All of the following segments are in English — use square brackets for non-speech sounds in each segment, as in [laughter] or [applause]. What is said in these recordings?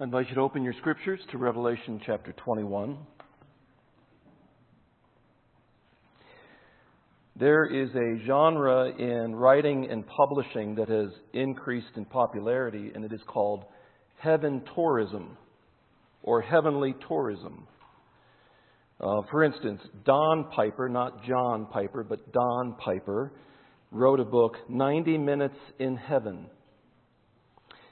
I invite you to open your scriptures to Revelation chapter 21. There is a genre in writing and publishing that has increased in popularity, and it is called heaven tourism or heavenly tourism. Uh, for instance, Don Piper, not John Piper, but Don Piper, wrote a book, 90 Minutes in Heaven.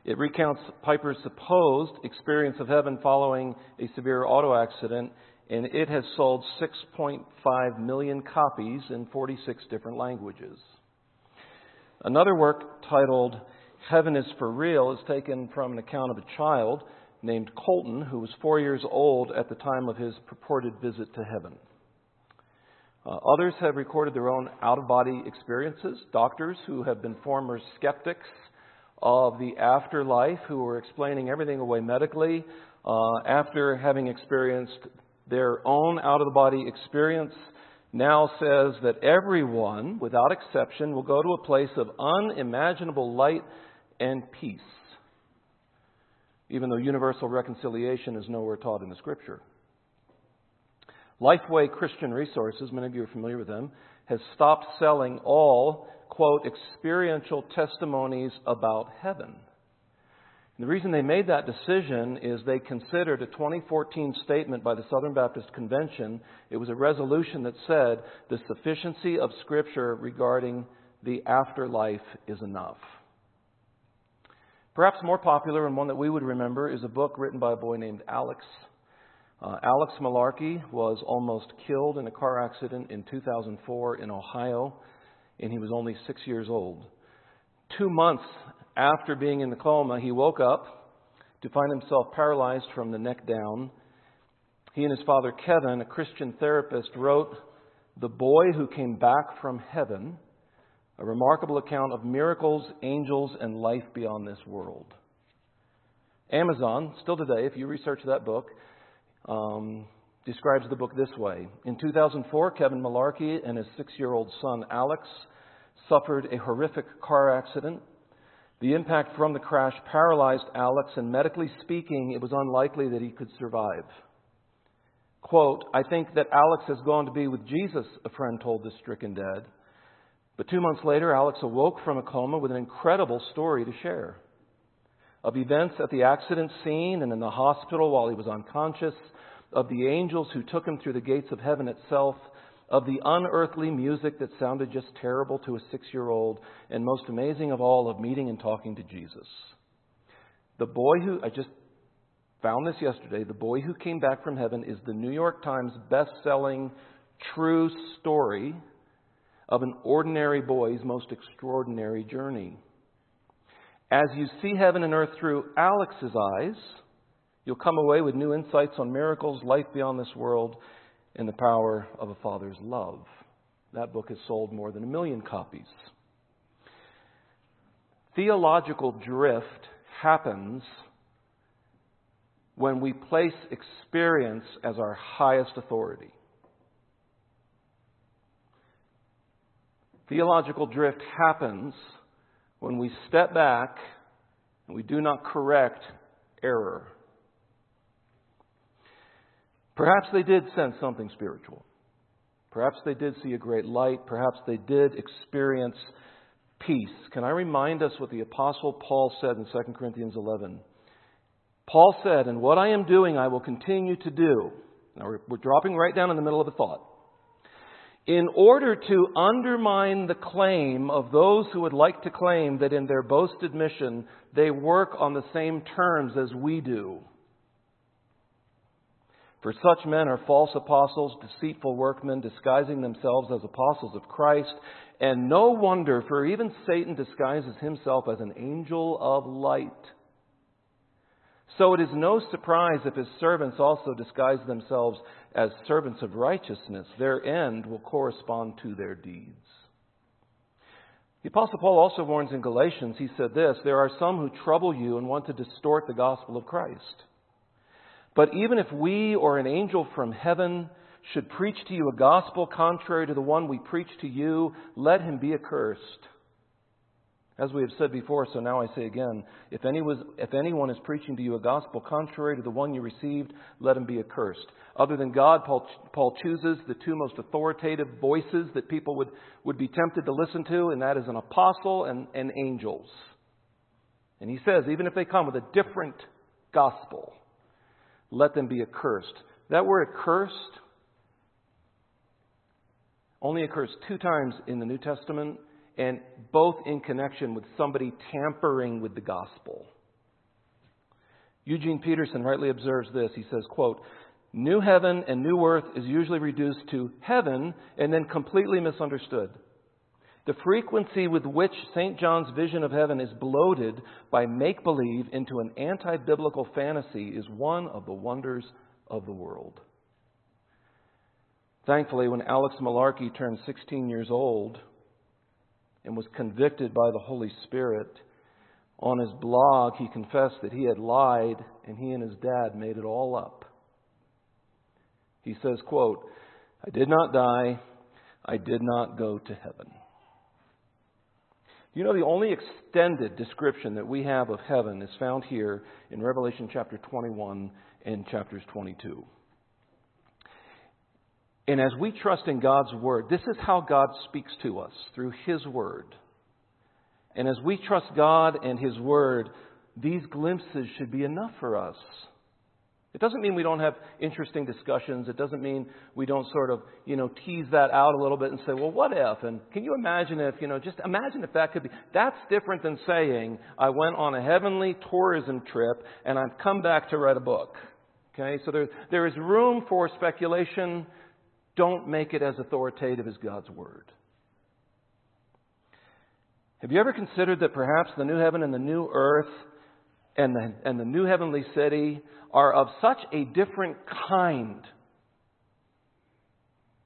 It recounts Piper's supposed experience of heaven following a severe auto accident, and it has sold 6.5 million copies in 46 different languages. Another work titled Heaven is for Real is taken from an account of a child named Colton who was four years old at the time of his purported visit to heaven. Uh, others have recorded their own out of body experiences. Doctors who have been former skeptics of the afterlife who were explaining everything away medically uh, after having experienced their own out of the body experience now says that everyone, without exception, will go to a place of unimaginable light and peace, even though universal reconciliation is nowhere taught in the Scripture. Lifeway Christian Resources, many of you are familiar with them, has stopped selling all quote, experiential testimonies about heaven. And the reason they made that decision is they considered a 2014 statement by the Southern Baptist Convention. It was a resolution that said the sufficiency of Scripture regarding the afterlife is enough. Perhaps more popular and one that we would remember is a book written by a boy named Alex. Uh, Alex Malarkey was almost killed in a car accident in 2004 in Ohio and he was only six years old. Two months after being in the coma, he woke up to find himself paralyzed from the neck down. He and his father, Kevin, a Christian therapist, wrote The Boy Who Came Back from Heaven, a remarkable account of miracles, angels, and life beyond this world. Amazon, still today, if you research that book, um, describes the book this way. In 2004, Kevin Malarkey and his six year old son Alex suffered a horrific car accident. The impact from the crash paralyzed Alex, and medically speaking, it was unlikely that he could survive. Quote, I think that Alex has gone to be with Jesus, a friend told the stricken dad. But two months later, Alex awoke from a coma with an incredible story to share of events at the accident scene and in the hospital while he was unconscious, of the angels who took him through the gates of heaven itself, of the unearthly music that sounded just terrible to a six year old, and most amazing of all, of meeting and talking to Jesus. The boy who, I just found this yesterday, the boy who came back from heaven is the New York Times best selling true story of an ordinary boy's most extraordinary journey. As you see heaven and earth through Alex's eyes, You'll come away with new insights on miracles, life beyond this world, and the power of a father's love. That book has sold more than a million copies. Theological drift happens when we place experience as our highest authority. Theological drift happens when we step back and we do not correct error. Perhaps they did sense something spiritual. Perhaps they did see a great light. Perhaps they did experience peace. Can I remind us what the Apostle Paul said in 2 Corinthians 11? Paul said, And what I am doing, I will continue to do. Now we're, dropping right down in the middle of a thought. In order to undermine the claim of those who would like to claim that in their boasted mission they work on the same terms as we do. For such men are false apostles, deceitful workmen, disguising themselves as apostles of Christ. And no wonder, for even Satan disguises himself as an angel of light. So it is no surprise if his servants also disguise themselves as servants of righteousness. Their end will correspond to their deeds. The Apostle Paul also warns in Galatians, he said this There are some who trouble you and want to distort the gospel of Christ. But even if we or an angel from heaven should preach to you a gospel contrary to the one we preach to you, let him be accursed. As we have said before, so now I say again if, any was, if anyone is preaching to you a gospel contrary to the one you received, let him be accursed. Other than God, Paul, Paul chooses the two most authoritative voices that people would, would be tempted to listen to, and that is an apostle and, and angels. And he says, even if they come with a different gospel, let them be accursed. That word accursed only occurs two times in the New Testament and both in connection with somebody tampering with the gospel. Eugene Peterson rightly observes this. He says, quote, New heaven and new earth is usually reduced to heaven and then completely misunderstood. The frequency with which St. John's vision of heaven is bloated by make believe into an anti biblical fantasy is one of the wonders of the world. Thankfully, when Alex Malarkey turned 16 years old, and was convicted by the Holy Spirit. On his blog, he confessed that he had lied and he and his dad made it all up. He says, quote, I did not die. I did not go to heaven. You know, the only extended description that we have of heaven is found here in Revelation chapter 21 and chapters 22. And as we trust in God's Word, this is how God speaks to us through His Word. And as we trust God and His Word, these glimpses should be enough for us. It doesn't mean we don't have interesting discussions. It doesn't mean we don't sort of, you know, tease that out a little bit and say, well, what if? And can you imagine if, you know, just imagine if that could be. That's different than saying, I went on a heavenly tourism trip and I've come back to write a book. Okay? So there, there is room for speculation don't make it as authoritative as God's Word. Have you ever considered that perhaps the new heaven and the new earth and the, and the new heavenly city are of such a different kind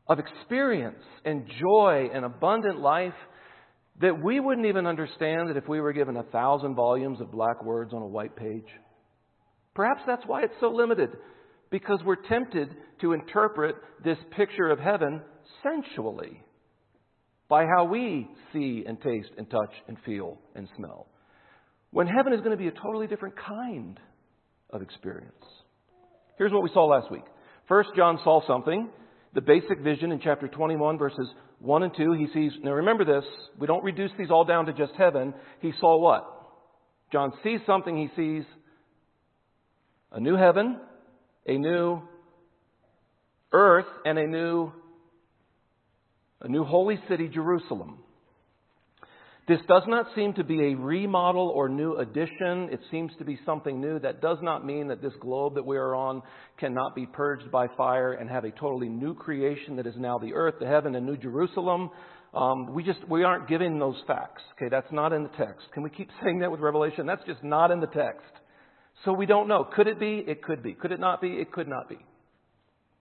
of experience and joy and abundant life that we wouldn't even understand it if we were given a thousand volumes of black words on a white page? Perhaps that's why it's so limited because we're tempted to interpret this picture of heaven sensually by how we see and taste and touch and feel and smell. When heaven is going to be a totally different kind of experience. Here's what we saw last week. First, John saw something, the basic vision in chapter 21, verses 1 and 2. He sees, now remember this, we don't reduce these all down to just heaven. He saw what? John sees something, he sees a new heaven a new earth and a new a new holy city Jerusalem. This does not seem to be a remodel or new addition. It seems to be something new. That does not mean that this globe that we are on cannot be purged by fire and have a totally new creation that is now the earth, the heaven, and New Jerusalem. Um, we just we aren't giving those facts. Okay, that's not in the text. Can we keep [laughs] saying that with Revelation? That's just not in the text. So we don't know. Could it be? It could be. Could it not be? It could not be.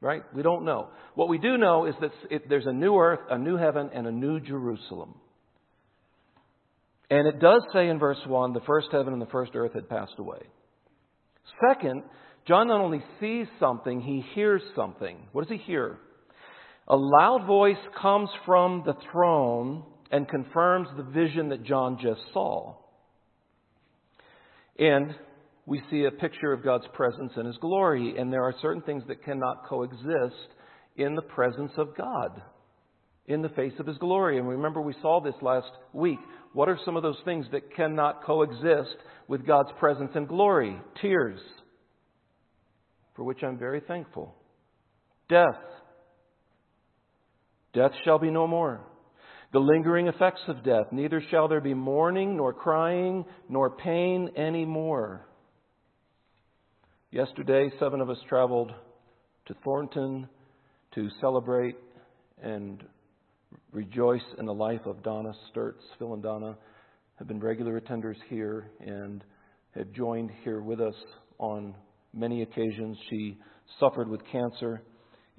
Right? We don't know. What we do know is that it, there's a new earth, a new heaven, and a new Jerusalem. And it does say in verse 1 the first heaven and the first earth had passed away. Second, John not only sees something, he hears something. What does he hear? A loud voice comes from the throne and confirms the vision that John just saw. And we see a picture of God's presence and His glory, and there are certain things that cannot coexist in the presence of God, in the face of His glory. And remember, we saw this last week. What are some of those things that cannot coexist with God's presence and glory? Tears, for which I'm very thankful. Death. Death shall be no more. The lingering effects of death. Neither shall there be mourning, nor crying, nor pain any more. Yesterday, seven of us traveled to Thornton to celebrate and rejoice in the life of Donna Sturts. Phil and Donna have been regular attenders here and have joined here with us on many occasions. She suffered with cancer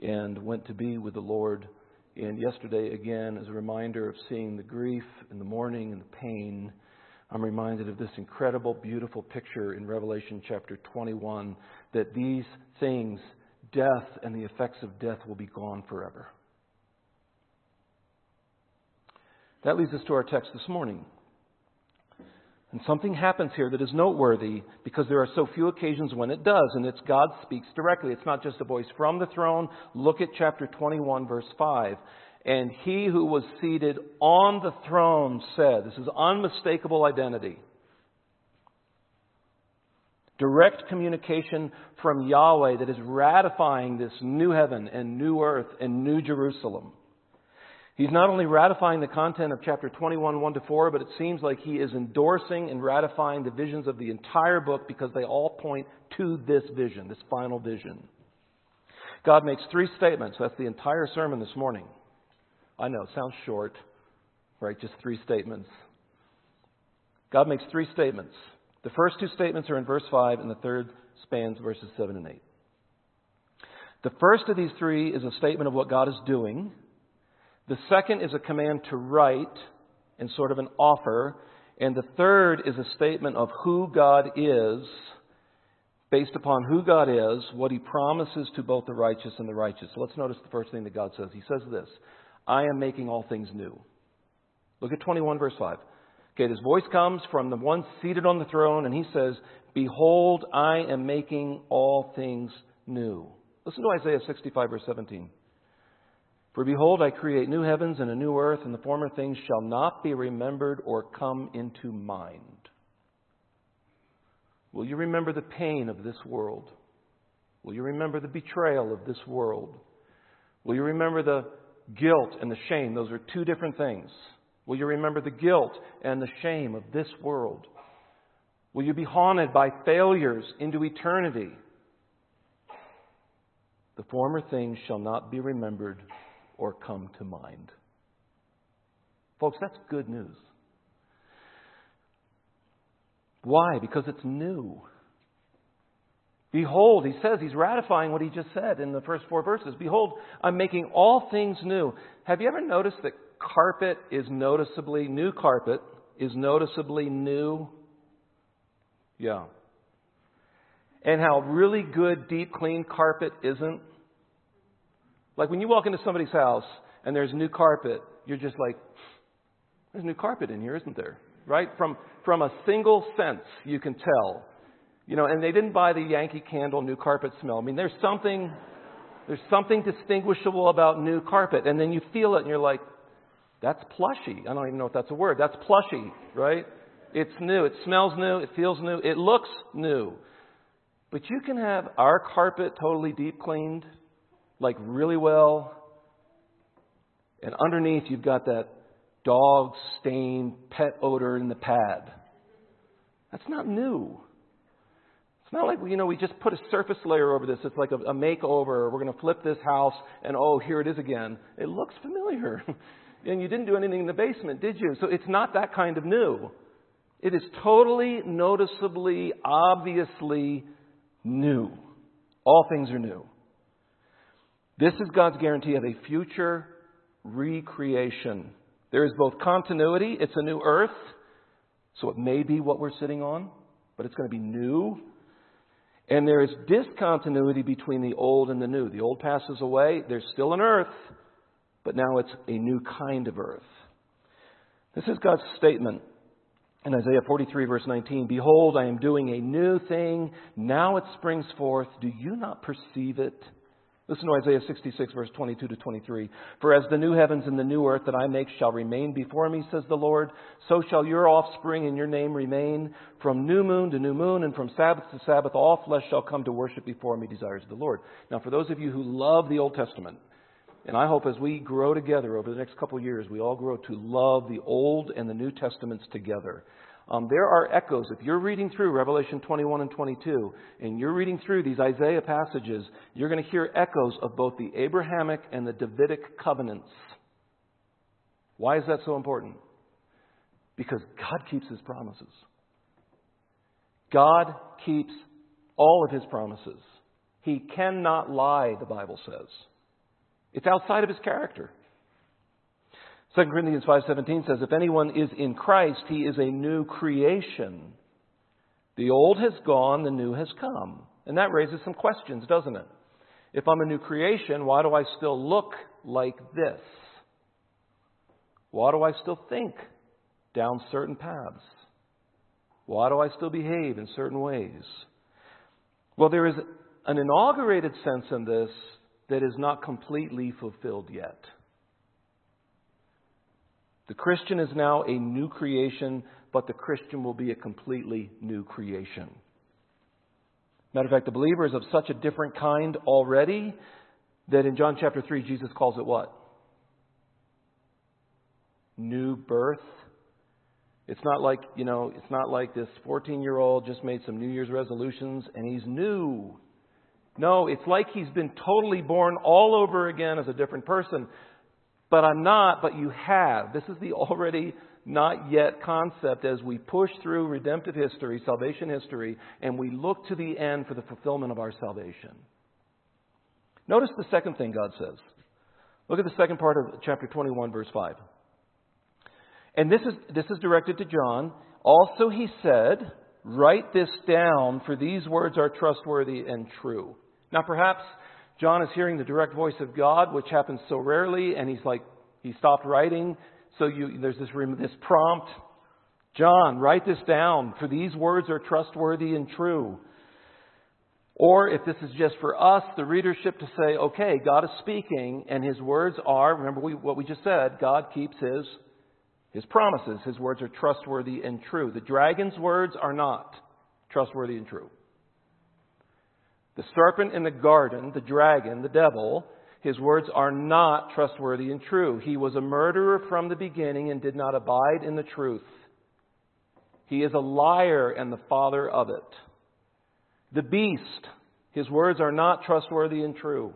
and went to be with the Lord. And yesterday, again, as a reminder of seeing the grief and the mourning and the pain I'm reminded of this incredible, beautiful picture in Revelation chapter 21 that these things, death and the effects of death, will be gone forever. That leads us to our text this morning. And something happens here that is noteworthy because there are so few occasions when it does, and it's God speaks directly. It's not just a voice from the throne. Look at chapter 21, verse 5. And he who was seated on the throne said, This is unmistakable identity. Direct communication from Yahweh that is ratifying this new heaven and new earth and new Jerusalem. He's not only ratifying the content of chapter 21, 1 to 4, but it seems like he is endorsing and ratifying the visions of the entire book because they all point to this vision, this final vision. God makes three statements. That's the entire sermon this morning. I know, it sounds short, right? Just three statements. God makes three statements. The first two statements are in verse 5, and the third spans verses 7 and 8. The first of these three is a statement of what God is doing. The second is a command to write and sort of an offer. And the third is a statement of who God is, based upon who God is, what he promises to both the righteous and the righteous. So let's notice the first thing that God says. He says this I am making all things new. Look at 21, verse 5. Okay, this voice comes from the one seated on the throne, and he says, Behold, I am making all things new. Listen to Isaiah 65, verse 17. For behold, I create new heavens and a new earth, and the former things shall not be remembered or come into mind. Will you remember the pain of this world? Will you remember the betrayal of this world? Will you remember the guilt and the shame? Those are two different things. Will you remember the guilt and the shame of this world? Will you be haunted by failures into eternity? The former things shall not be remembered or come to mind. Folks, that's good news. Why? Because it's new. Behold, he says, he's ratifying what he just said in the first four verses. Behold, I'm making all things new. Have you ever noticed that carpet is noticeably, new carpet is noticeably new? Yeah. And how really good, deep, clean carpet isn't? Like when you walk into somebody's house and there's new carpet, you're just like, there's new carpet in here, isn't there? Right? From, from a single sense, you can tell. You know, and they didn't buy the Yankee Candle new carpet smell. I mean, there's something, there's something distinguishable about new carpet. And then you feel it and you're like, that's plushy. I don't even know if that's a word. That's plushy, right? It's new. It smells new. It feels new. It looks new. But you can have our carpet totally deep cleaned like really well. And underneath, you've got that dog stain pet odor in the pad. That's not new. It's not like, you know, we just put a surface layer over this. It's like a, a makeover. We're going to flip this house, and oh, here it is again. It looks familiar. [laughs] and you didn't do anything in the basement, did you? So it's not that kind of new. It is totally, noticeably, obviously new. All things are new. This is God's guarantee of a future recreation. There is both continuity, it's a new earth, so it may be what we're sitting on, but it's going to be new. And there is discontinuity between the old and the new. The old passes away, there's still an earth, but now it's a new kind of earth. This is God's statement in Isaiah 43, verse 19 Behold, I am doing a new thing. Now it springs forth. Do you not perceive it? Listen to Isaiah 66, verse 22 to 23. For as the new heavens and the new earth that I make shall remain before me, says the Lord, so shall your offspring and your name remain. From new moon to new moon and from Sabbath to Sabbath, all flesh shall come to worship before me, desires the Lord. Now, for those of you who love the Old Testament, and I hope as we grow together over the next couple of years, we all grow to love the Old and the New Testaments together. Um, there are echoes. If you're reading through Revelation 21 and 22, and you're reading through these Isaiah passages, you're going to hear echoes of both the Abrahamic and the Davidic covenants. Why is that so important? Because God keeps his promises. God keeps all of his promises. He cannot lie, the Bible says. It's outside of his character. 2 Corinthians 5:17 says if anyone is in Christ he is a new creation. The old has gone, the new has come. And that raises some questions, doesn't it? If I'm a new creation, why do I still look like this? Why do I still think down certain paths? Why do I still behave in certain ways? Well, there is an inaugurated sense in this that is not completely fulfilled yet. The Christian is now a new creation, but the Christian will be a completely new creation. Matter of fact, the believer is of such a different kind already that in John chapter 3, Jesus calls it what? New birth. It's not like, you know, it's not like this 14 year old just made some New Year's resolutions and he's new. No, it's like he's been totally born all over again as a different person. But I'm not, but you have. This is the already not yet concept as we push through redemptive history, salvation history, and we look to the end for the fulfillment of our salvation. Notice the second thing God says. Look at the second part of chapter 21, verse 5. And this is, this is directed to John. Also, he said, Write this down, for these words are trustworthy and true. Now, perhaps John is hearing the direct voice of God, which happens so rarely, and he's like, he stopped writing. So you, there's this, this prompt John, write this down, for these words are trustworthy and true. Or if this is just for us, the readership to say, okay, God is speaking, and his words are, remember we, what we just said, God keeps his, his promises. His words are trustworthy and true. The dragon's words are not trustworthy and true. The serpent in the garden, the dragon, the devil, his words are not trustworthy and true. He was a murderer from the beginning and did not abide in the truth. He is a liar and the father of it. The beast, his words are not trustworthy and true.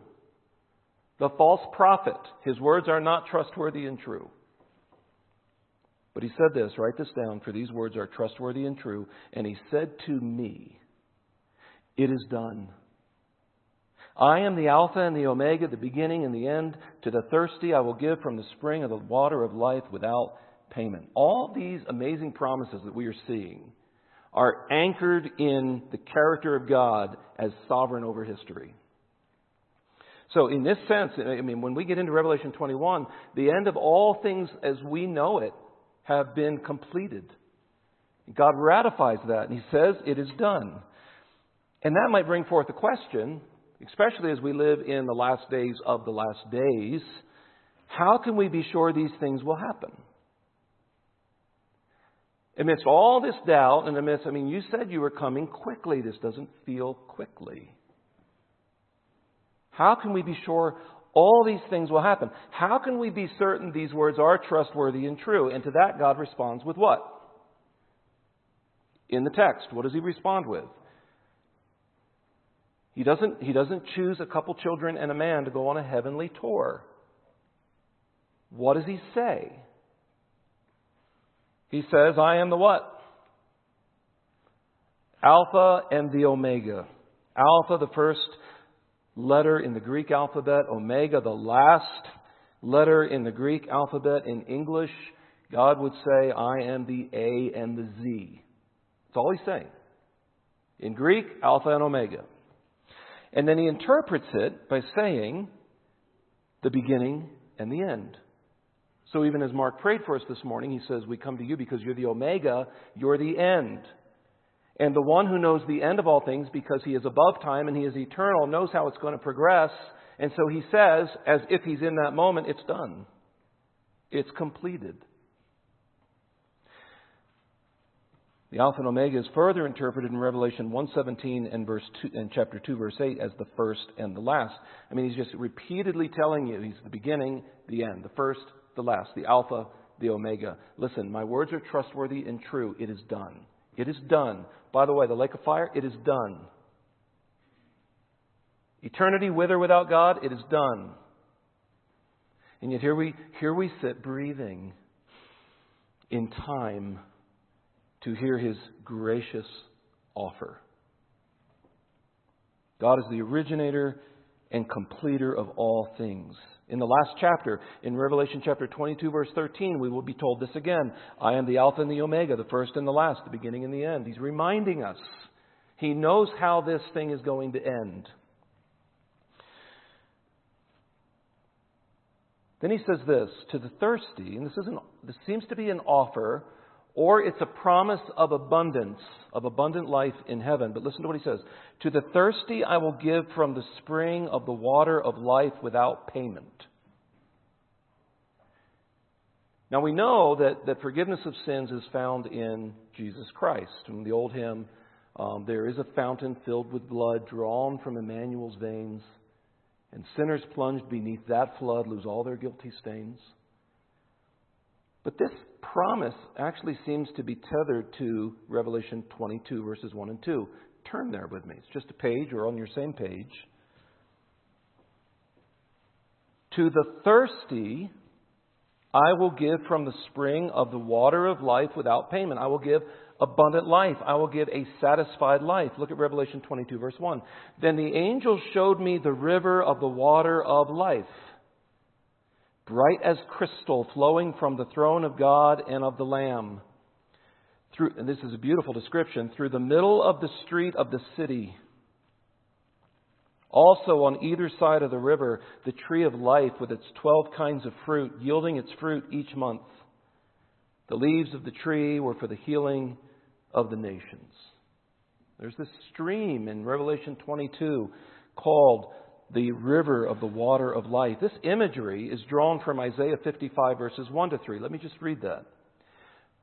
The false prophet, his words are not trustworthy and true. But he said this, write this down, for these words are trustworthy and true. And he said to me, It is done. I am the Alpha and the Omega, the beginning and the end. To the thirsty, I will give from the spring of the water of life without payment. All these amazing promises that we are seeing are anchored in the character of God as sovereign over history. So, in this sense, I mean, when we get into Revelation 21, the end of all things as we know it have been completed. God ratifies that, and He says it is done. And that might bring forth the question especially as we live in the last days of the last days, how can we be sure these things will happen? Amidst all this doubt and amidst, I mean, you said you were coming quickly. This doesn't feel quickly. How can we be sure all these things will happen? How can we be certain these words are trustworthy and true? And to that, God responds with what? In the text, what does he respond with? He doesn't, he doesn't choose a couple children and a man to go on a heavenly tour. What does he say? He says, I am the what? Alpha and the Omega. Alpha, the first letter in the Greek alphabet. Omega, the last letter in the Greek alphabet. In English, God would say, I am the A and the Z. That's all he's saying. In Greek, Alpha and Omega. And then he interprets it by saying the beginning and the end. So even as Mark prayed for us this morning, he says, We come to you because you're the Omega, you're the end. And the one who knows the end of all things, because he is above time and he is eternal, knows how it's going to progress. And so he says, as if he's in that moment, it's done. It's completed. The Alpha and Omega is further interpreted in Revelation 1:17 and verse 2 and chapter 2 verse 8 as the first and the last. I mean, he's just repeatedly telling you he's the beginning, the end, the first, the last, the Alpha, the Omega. Listen, my words are trustworthy and true. It is done. It is done. By the way, the lake of fire, it is done. Eternity with or without God, it is done. And yet here we here we sit breathing in time to hear his gracious offer. God is the originator and completer of all things. In the last chapter, in Revelation chapter 22, verse 13, we will be told this again I am the Alpha and the Omega, the first and the last, the beginning and the end. He's reminding us. He knows how this thing is going to end. Then he says this to the thirsty, and this, is an, this seems to be an offer or it's a promise of abundance, of abundant life in heaven. But listen to what he says. To the thirsty I will give from the spring of the water of life without payment. Now we know that, that forgiveness of sins is found in Jesus Christ. In the old hymn, um, there is a fountain filled with blood drawn from Emmanuel's veins, and sinners plunged beneath that flood lose all their guilty stains. But this promise actually seems to be tethered to Revelation 22, verses 1 and 2. Turn there with me. It's just a page or on your same page. To the thirsty, I will give from the spring of the water of life without payment. I will give abundant life. I will give a satisfied life. Look at Revelation 22, verse 1. Then the angel showed me the river of the water of life bright as crystal, flowing from the throne of God and of the Lamb. Through, and this is a beautiful description, through the middle of the street of the city. Also, on either side of the river, the tree of life with its 12 kinds of fruit, yielding its fruit each month. The leaves of the tree were for the healing of the nations. There's this stream in Revelation 22 called the river of the water of life. This imagery is drawn from Isaiah 55, verses 1 to 3. Let me just read that.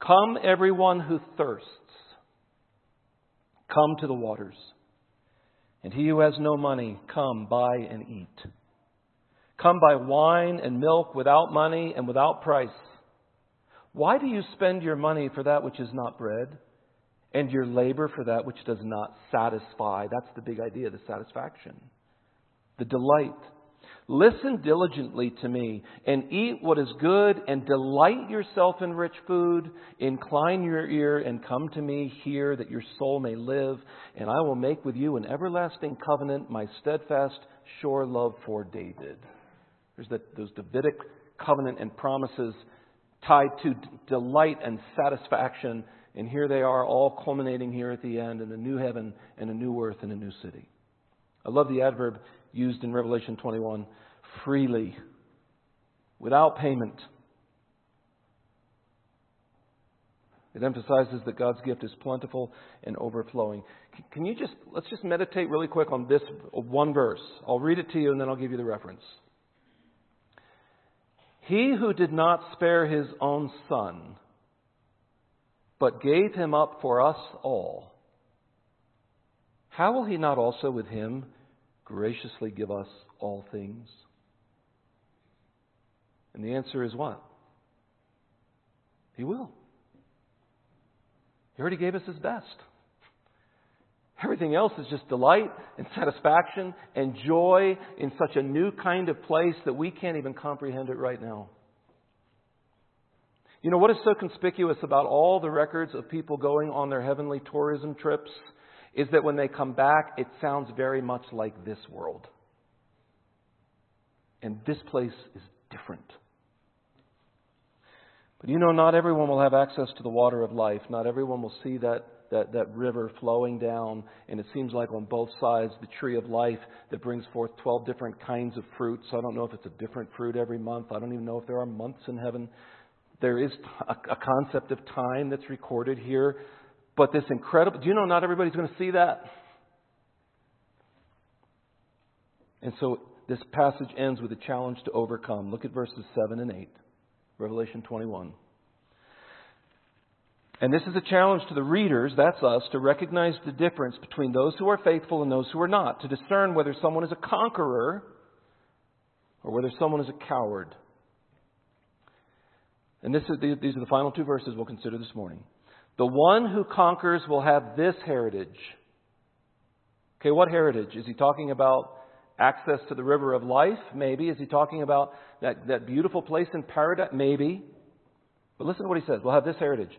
Come, everyone who thirsts, come to the waters. And he who has no money, come, buy and eat. Come buy wine and milk without money and without price. Why do you spend your money for that which is not bread, and your labor for that which does not satisfy? That's the big idea, the satisfaction the delight. Listen diligently to me and eat what is good and delight yourself in rich food. Incline your ear and come to me hear that your soul may live. And I will make with you an everlasting covenant, my steadfast, sure love for David. There's that, those Davidic covenant and promises tied to delight and satisfaction. And here they are, all culminating here at the end in a new heaven and a new earth and a new city. I love the adverb used in Revelation 21 freely, without payment. It emphasizes that God's gift is plentiful and overflowing. Can you just, let's just meditate really quick on this one verse. I'll read it to you and then I'll give you the reference. He who did not spare his own son, but gave him up for us all, how will he not also with him graciously give us all things? And the answer is what? He will. He already gave us His best. Everything else is just delight and satisfaction and joy in such a new kind of place that we can't even comprehend it right now. You know what is so conspicuous about all the records of people going on their heavenly tourism trips is that when they come back, it sounds very much like this world. And this place is different. But you know, not everyone will have access to the water of life. Not everyone will see that, that, that river flowing down. And it seems like on both sides, the tree of life that brings forth 12 different kinds of fruits. I don't know if it's a different fruit every month. I don't even know if there are months in heaven. There is a, a concept of time that's recorded here. But this incredible, do you know not everybody's going to see that? And so this passage ends with a challenge to overcome. Look at verses 7 and 8, Revelation 21. And this is a challenge to the readers, that's us, to recognize the difference between those who are faithful and those who are not, to discern whether someone is a conqueror or whether someone is a coward. And this is, these are the final two verses we'll consider this morning. The one who conquers will have this heritage. Okay, what heritage? Is he talking about access to the river of life? Maybe. Is he talking about that, that beautiful place in paradise? Maybe. But listen to what he says. We'll have this heritage.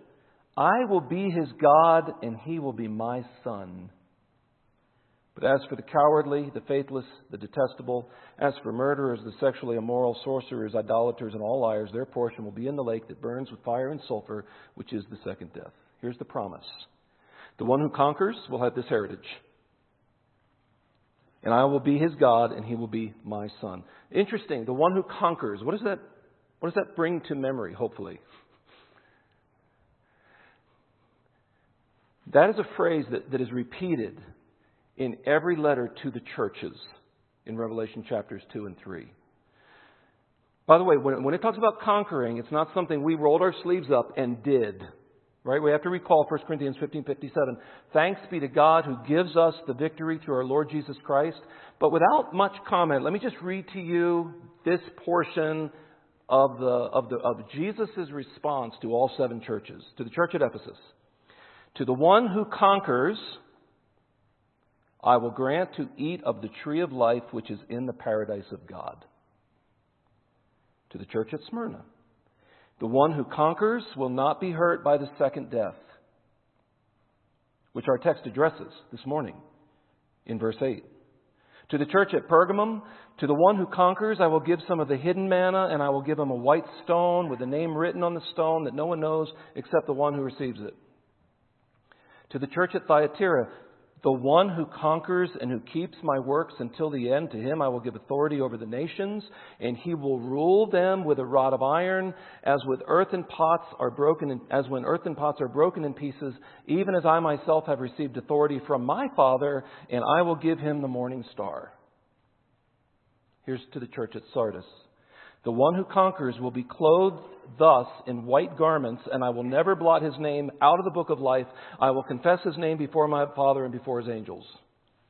I will be his God, and he will be my son. But as for the cowardly, the faithless, the detestable, as for murderers, the sexually immoral, sorcerers, idolaters, and all liars, their portion will be in the lake that burns with fire and sulfur, which is the second death. Here's the promise The one who conquers will have this heritage. And I will be his God, and he will be my son. Interesting. The one who conquers. What does that, what does that bring to memory, hopefully? That is a phrase that, that is repeated in every letter to the churches in Revelation chapters 2 and 3. By the way, when, when it talks about conquering, it's not something we rolled our sleeves up and did. Right? We have to recall 1 Corinthians 15:57. Thanks be to God who gives us the victory through our Lord Jesus Christ. But without much comment, let me just read to you this portion of the of the of Jesus' response to all seven churches, to the church at Ephesus. To the one who conquers, I will grant to eat of the tree of life which is in the paradise of God. To the church at Smyrna, the one who conquers will not be hurt by the second death, which our text addresses this morning in verse 8. To the church at Pergamum, to the one who conquers, I will give some of the hidden manna, and I will give him a white stone with a name written on the stone that no one knows except the one who receives it. To the church at Thyatira, the one who conquers and who keeps my works until the end, to him I will give authority over the nations, and he will rule them with a rod of iron, as with earthen pots are broken, in, as when earthen pots are broken in pieces, even as I myself have received authority from my Father, and I will give him the morning star. Here's to the church at Sardis. The one who conquers will be clothed thus in white garments, and I will never blot his name out of the book of life. I will confess his name before my Father and before his angels.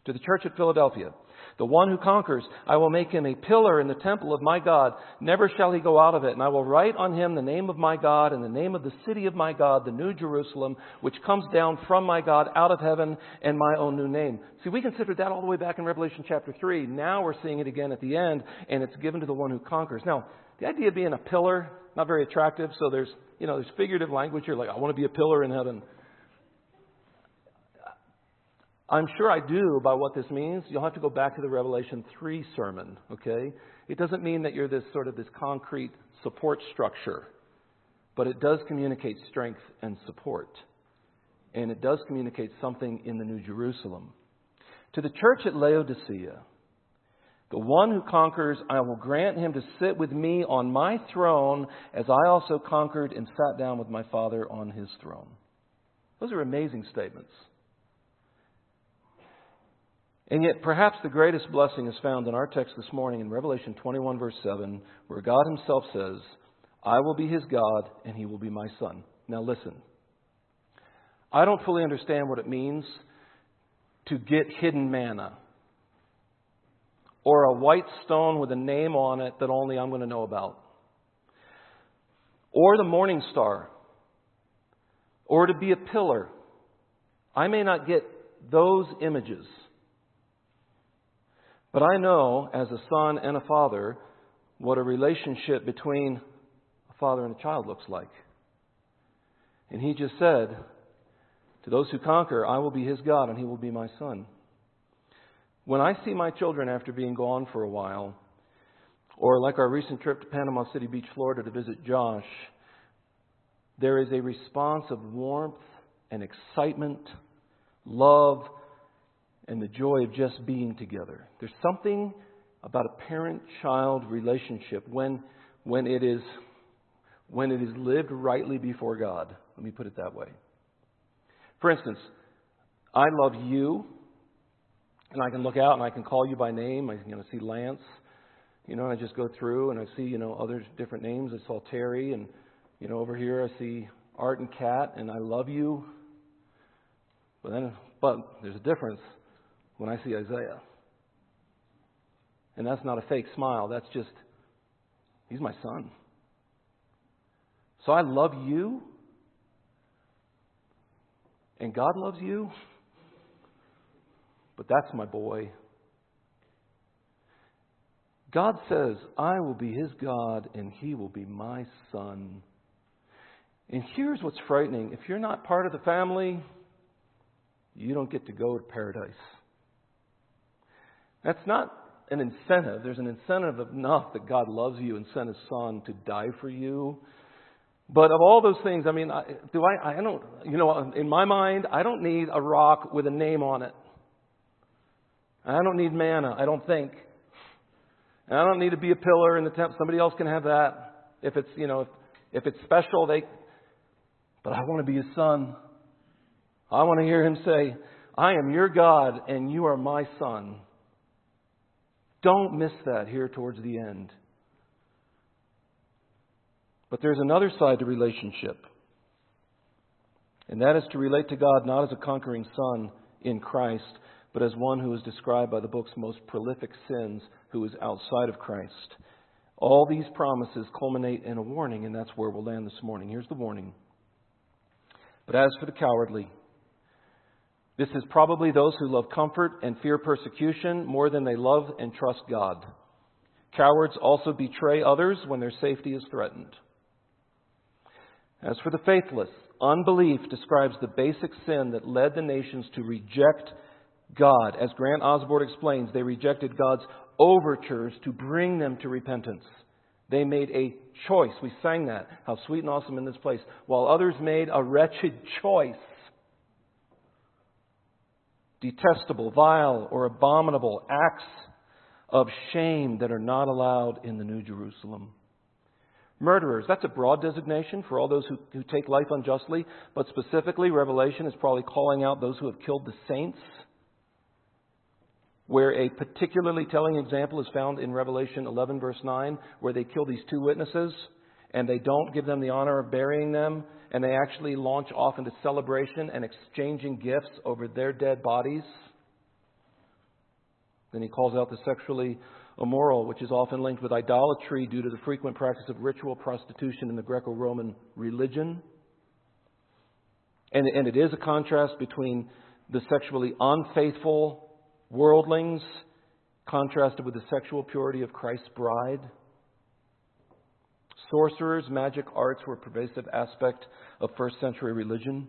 To the church at Philadelphia, the one who conquers, I will make him a pillar in the temple of my God. Never shall he go out of it. And I will write on him the name of my God and the name of the city of my God, the new Jerusalem, which comes down from my God out of heaven, and my own new name. See, we considered that all the way back in Revelation chapter 3. Now we're seeing it again at the end, and it's given to the one who conquers. Now, the idea of being a pillar, not very attractive, so there's, you know, there's figurative language here, like, I want to be a pillar in heaven. I'm sure I do by what this means. You'll have to go back to the Revelation 3 sermon, okay? It doesn't mean that you're this sort of this concrete support structure, but it does communicate strength and support. And it does communicate something in the New Jerusalem. To the church at Laodicea, the one who conquers, I will grant him to sit with me on my throne as I also conquered and sat down with my Father on his throne. Those are amazing statements. And yet, perhaps the greatest blessing is found in our text this morning in Revelation 21, verse 7, where God Himself says, I will be His God, and He will be my Son. Now, listen. I don't fully understand what it means to get hidden manna or a white stone with a name on it that only I'm going to know about, or the morning star, or to be a pillar. I may not get those images. But I know, as a son and a father, what a relationship between a father and a child looks like. And he just said, To those who conquer, I will be his God and he will be my son. When I see my children after being gone for a while, or like our recent trip to Panama City Beach, Florida to visit Josh, there is a response of warmth and excitement, love, and the joy of just being together. There's something about a parent-child relationship when, when, it is, when it is lived rightly before God. Let me put it that way. For instance, I love you, and I can look out and I can call you by name. I can you know, see Lance, you know, I just go through and I see, you know, other different names. I saw Terry, and, you know, over here I see Art and Kat, and I love you. But then, but there's a difference when I see Isaiah. And that's not a fake smile, that's just, he's my son. So I love you, and God loves you, but that's my boy. God says, I will be his God and he will be my son. And here's what's frightening if you're not part of the family, you don't get to go to paradise. That's not an incentive. There's an incentive enough that God loves you and sent His Son to die for you. But of all those things, I mean, do I? I don't. You know, in my mind, I don't need a rock with a name on it. I don't need manna. I don't think. And I don't need to be a pillar in the temple. Somebody else can have that. If it's you know, if, if it's special, they. But I want to be a son. I want to hear him say, I am your God and you are my son. Don't miss that here towards the end. But there's another side to relationship. And that is to relate to God not as a conquering son in Christ, but as one who is described by the book's most prolific sins, who is outside of Christ. All these promises culminate in a warning, and that's where we'll land this morning. Here's the warning. But as for the cowardly, this is probably those who love comfort and fear persecution more than they love and trust God. Cowards also betray others when their safety is threatened. As for the faithless, unbelief describes the basic sin that led the nations to reject God. As Grant Osborne explains, they rejected God's overtures to bring them to repentance. They made a choice. We sang that. How sweet and awesome in this place. While others made a wretched choice. Detestable, vile, or abominable acts of shame that are not allowed in the New Jerusalem. Murderers, that's a broad designation for all those who, who take life unjustly, but specifically, Revelation is probably calling out those who have killed the saints where a particularly telling example is found in Revelation 11, verse 9, where they kill these two witnesses and they don't give them the honor of burying them, and they actually launch off into celebration and exchanging gifts over their dead bodies. Then he calls out the sexually immoral, which is often linked with idolatry due to the frequent practice of ritual prostitution in the Greco Roman religion. And, and it is a contrast between the sexually unfaithful worldlings contrasted with the sexual purity of Christ's bride. Sorcerers, magic arts were a pervasive aspect of first century religion.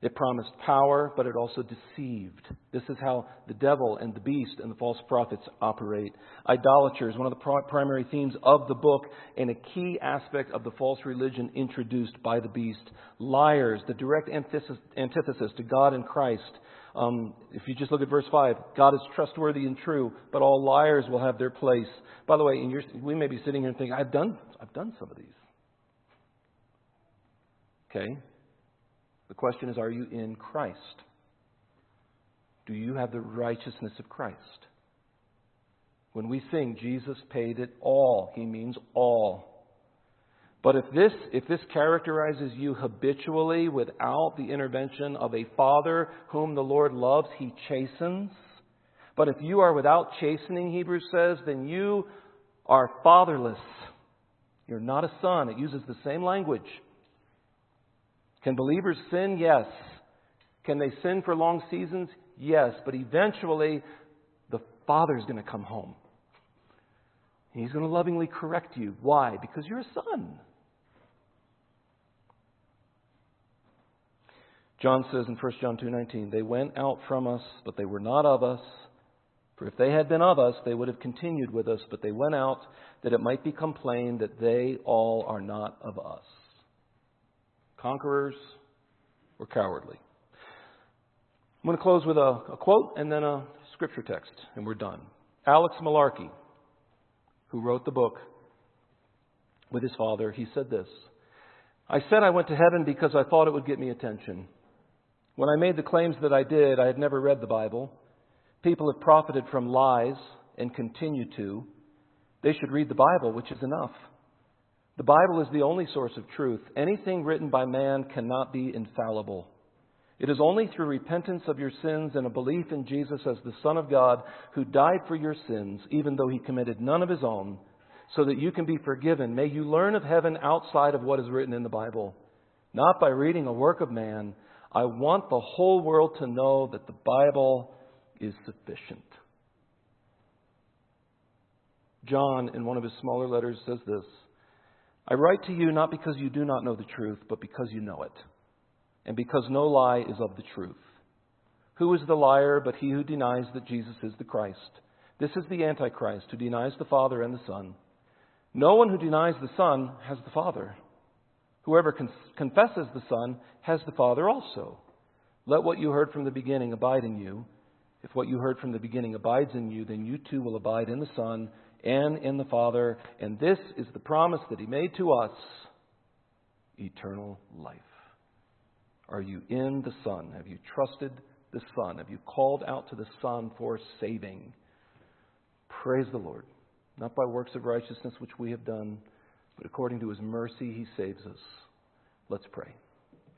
It promised power, but it also deceived. This is how the devil and the beast and the false prophets operate. Idolaters, one of the primary themes of the book, and a key aspect of the false religion introduced by the beast. Liars, the direct antithesis to God and Christ. Um, if you just look at verse 5, God is trustworthy and true, but all liars will have their place. By the way, we may be sitting here and thinking, I've done, I've done some of these. Okay? The question is, are you in Christ? Do you have the righteousness of Christ? When we sing, Jesus paid it all, he means all. But if this, if this characterizes you habitually without the intervention of a father whom the Lord loves, he chastens. But if you are without chastening, Hebrews says, then you are fatherless. You're not a son. It uses the same language. Can believers sin? Yes. Can they sin for long seasons? Yes. But eventually, the father's going to come home. He's going to lovingly correct you. Why? Because you're a son. John says in 1 John 2:19, "They went out from us, but they were not of us. For if they had been of us, they would have continued with us, but they went out that it might become plain that they all are not of us." Conquerors or cowardly. I'm going to close with a, a quote and then a scripture text, and we're done. Alex Malarkey, who wrote the book with his father, he said this I said I went to heaven because I thought it would get me attention. When I made the claims that I did, I had never read the Bible. People have profited from lies and continue to. They should read the Bible, which is enough. The Bible is the only source of truth. Anything written by man cannot be infallible. It is only through repentance of your sins and a belief in Jesus as the Son of God who died for your sins, even though he committed none of his own, so that you can be forgiven. May you learn of heaven outside of what is written in the Bible, not by reading a work of man, I want the whole world to know that the Bible is sufficient. John, in one of his smaller letters, says this I write to you not because you do not know the truth, but because you know it, and because no lie is of the truth. Who is the liar but he who denies that Jesus is the Christ? This is the Antichrist who denies the Father and the Son. No one who denies the Son has the Father. Whoever con- confesses the Son has the Father also. Let what you heard from the beginning abide in you. If what you heard from the beginning abides in you, then you too will abide in the Son and in the Father. And this is the promise that He made to us eternal life. Are you in the Son? Have you trusted the Son? Have you called out to the Son for saving? Praise the Lord. Not by works of righteousness which we have done but according to his mercy, he saves us. Let's pray.